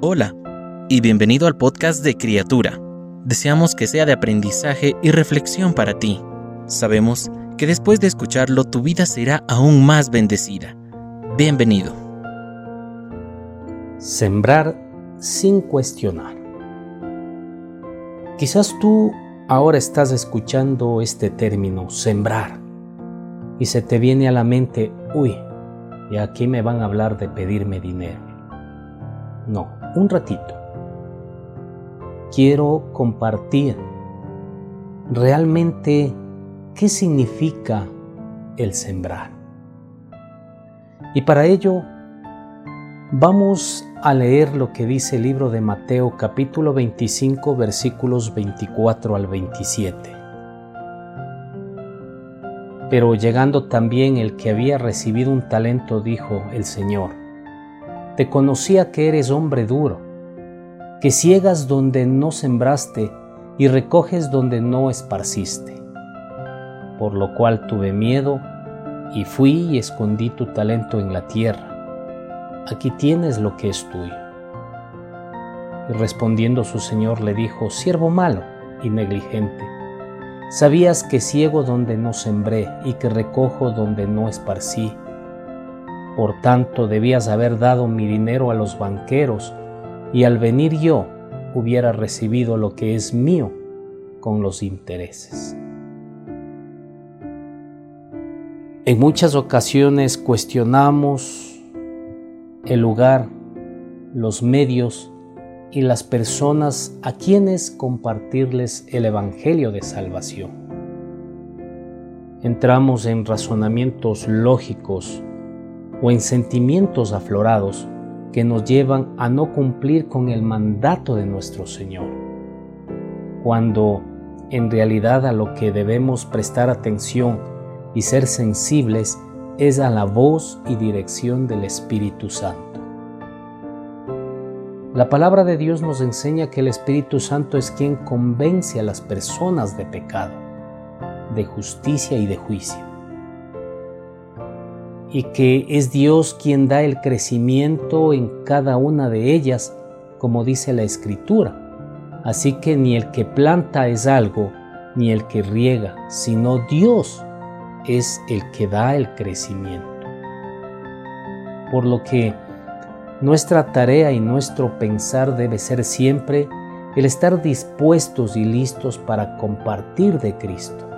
Hola y bienvenido al podcast de Criatura. Deseamos que sea de aprendizaje y reflexión para ti. Sabemos que después de escucharlo tu vida será aún más bendecida. Bienvenido. Sembrar sin cuestionar. Quizás tú ahora estás escuchando este término, sembrar, y se te viene a la mente, uy, y aquí me van a hablar de pedirme dinero. No, un ratito. Quiero compartir realmente qué significa el sembrar. Y para ello vamos a leer lo que dice el libro de Mateo capítulo 25 versículos 24 al 27. Pero llegando también el que había recibido un talento, dijo el Señor, Te conocía que eres hombre duro, que ciegas donde no sembraste y recoges donde no esparciste. Por lo cual tuve miedo y fui y escondí tu talento en la tierra. Aquí tienes lo que es tuyo. Y respondiendo su señor le dijo, siervo malo y negligente Sabías que ciego donde no sembré y que recojo donde no esparcí. Por tanto, debías haber dado mi dinero a los banqueros, y al venir yo hubiera recibido lo que es mío con los intereses. En muchas ocasiones cuestionamos el lugar, los medios y las personas a quienes compartirles el Evangelio de Salvación. Entramos en razonamientos lógicos o en sentimientos aflorados que nos llevan a no cumplir con el mandato de nuestro Señor, cuando en realidad a lo que debemos prestar atención y ser sensibles es a la voz y dirección del Espíritu Santo. La palabra de Dios nos enseña que el Espíritu Santo es quien convence a las personas de pecado, de justicia y de juicio. Y que es Dios quien da el crecimiento en cada una de ellas, como dice la Escritura. Así que ni el que planta es algo, ni el que riega, sino Dios es el que da el crecimiento. Por lo que nuestra tarea y nuestro pensar debe ser siempre el estar dispuestos y listos para compartir de Cristo.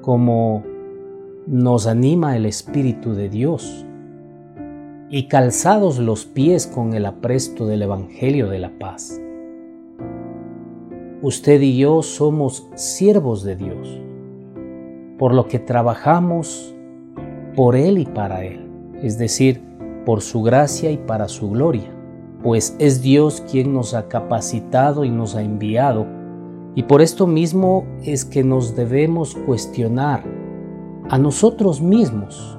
Como nos anima el Espíritu de Dios y calzados los pies con el apresto del Evangelio de la paz. Usted y yo somos siervos de Dios, por lo que trabajamos por Él y para Él, es decir, por su gracia y para su gloria, pues es Dios quien nos ha capacitado y nos ha enviado, y por esto mismo es que nos debemos cuestionar a nosotros mismos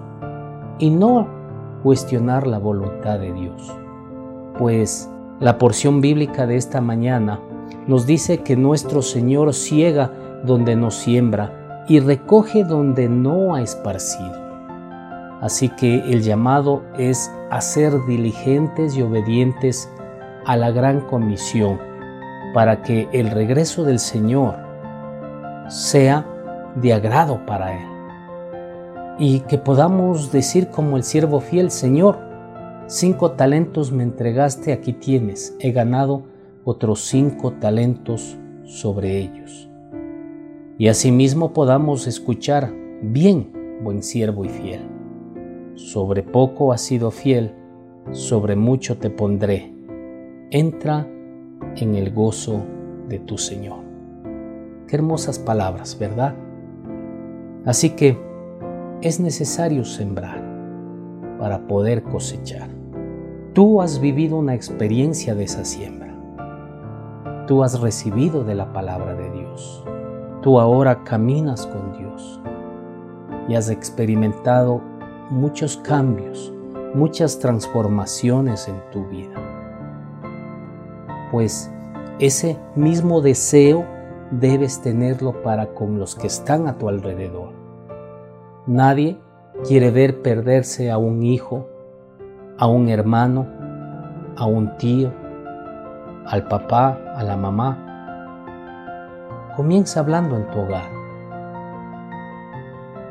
y no cuestionar la voluntad de Dios, pues la porción bíblica de esta mañana nos dice que nuestro Señor ciega donde no siembra y recoge donde no ha esparcido. Así que el llamado es a ser diligentes y obedientes a la gran comisión para que el regreso del Señor sea de agrado para Él. Y que podamos decir como el siervo fiel, Señor, cinco talentos me entregaste, aquí tienes, he ganado otros cinco talentos sobre ellos. Y asimismo podamos escuchar, bien, buen siervo y fiel sobre poco has sido fiel, sobre mucho te pondré. Entra en el gozo de tu Señor. Qué hermosas palabras, ¿verdad? Así que es necesario sembrar para poder cosechar. Tú has vivido una experiencia de esa siembra. Tú has recibido de la palabra de Dios. Tú ahora caminas con Dios y has experimentado muchos cambios, muchas transformaciones en tu vida. Pues ese mismo deseo debes tenerlo para con los que están a tu alrededor. Nadie quiere ver perderse a un hijo, a un hermano, a un tío, al papá, a la mamá. Comienza hablando en tu hogar,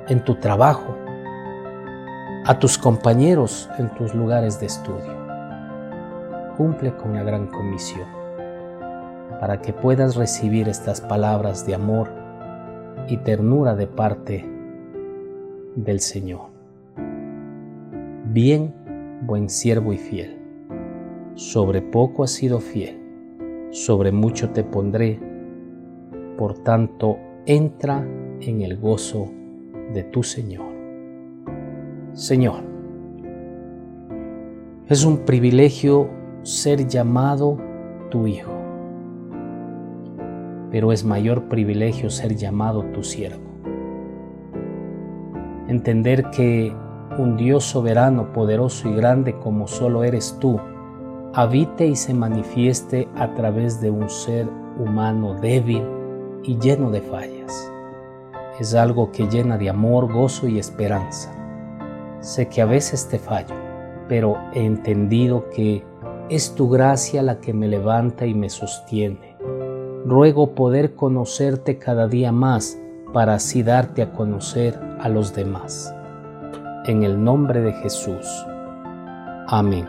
en tu trabajo, a tus compañeros en tus lugares de estudio. Cumple con la gran comisión para que puedas recibir estas palabras de amor y ternura de parte del Señor. Bien, buen siervo y fiel. Sobre poco has sido fiel, sobre mucho te pondré. Por tanto, entra en el gozo de tu Señor. Señor, es un privilegio ser llamado tu Hijo, pero es mayor privilegio ser llamado tu siervo. Entender que un Dios soberano, poderoso y grande como solo eres tú, habite y se manifieste a través de un ser humano débil y lleno de fallas. Es algo que llena de amor, gozo y esperanza. Sé que a veces te fallo, pero he entendido que es tu gracia la que me levanta y me sostiene. Ruego poder conocerte cada día más para así darte a conocer a los demás. En el nombre de Jesús. Amén.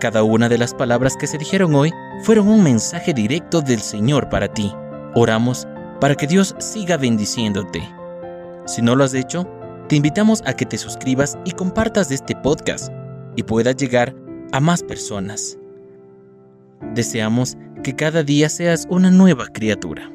Cada una de las palabras que se dijeron hoy fueron un mensaje directo del Señor para ti. Oramos para que Dios siga bendiciéndote. Si no lo has hecho, te invitamos a que te suscribas y compartas este podcast y puedas llegar a más personas. Deseamos que cada día seas una nueva criatura.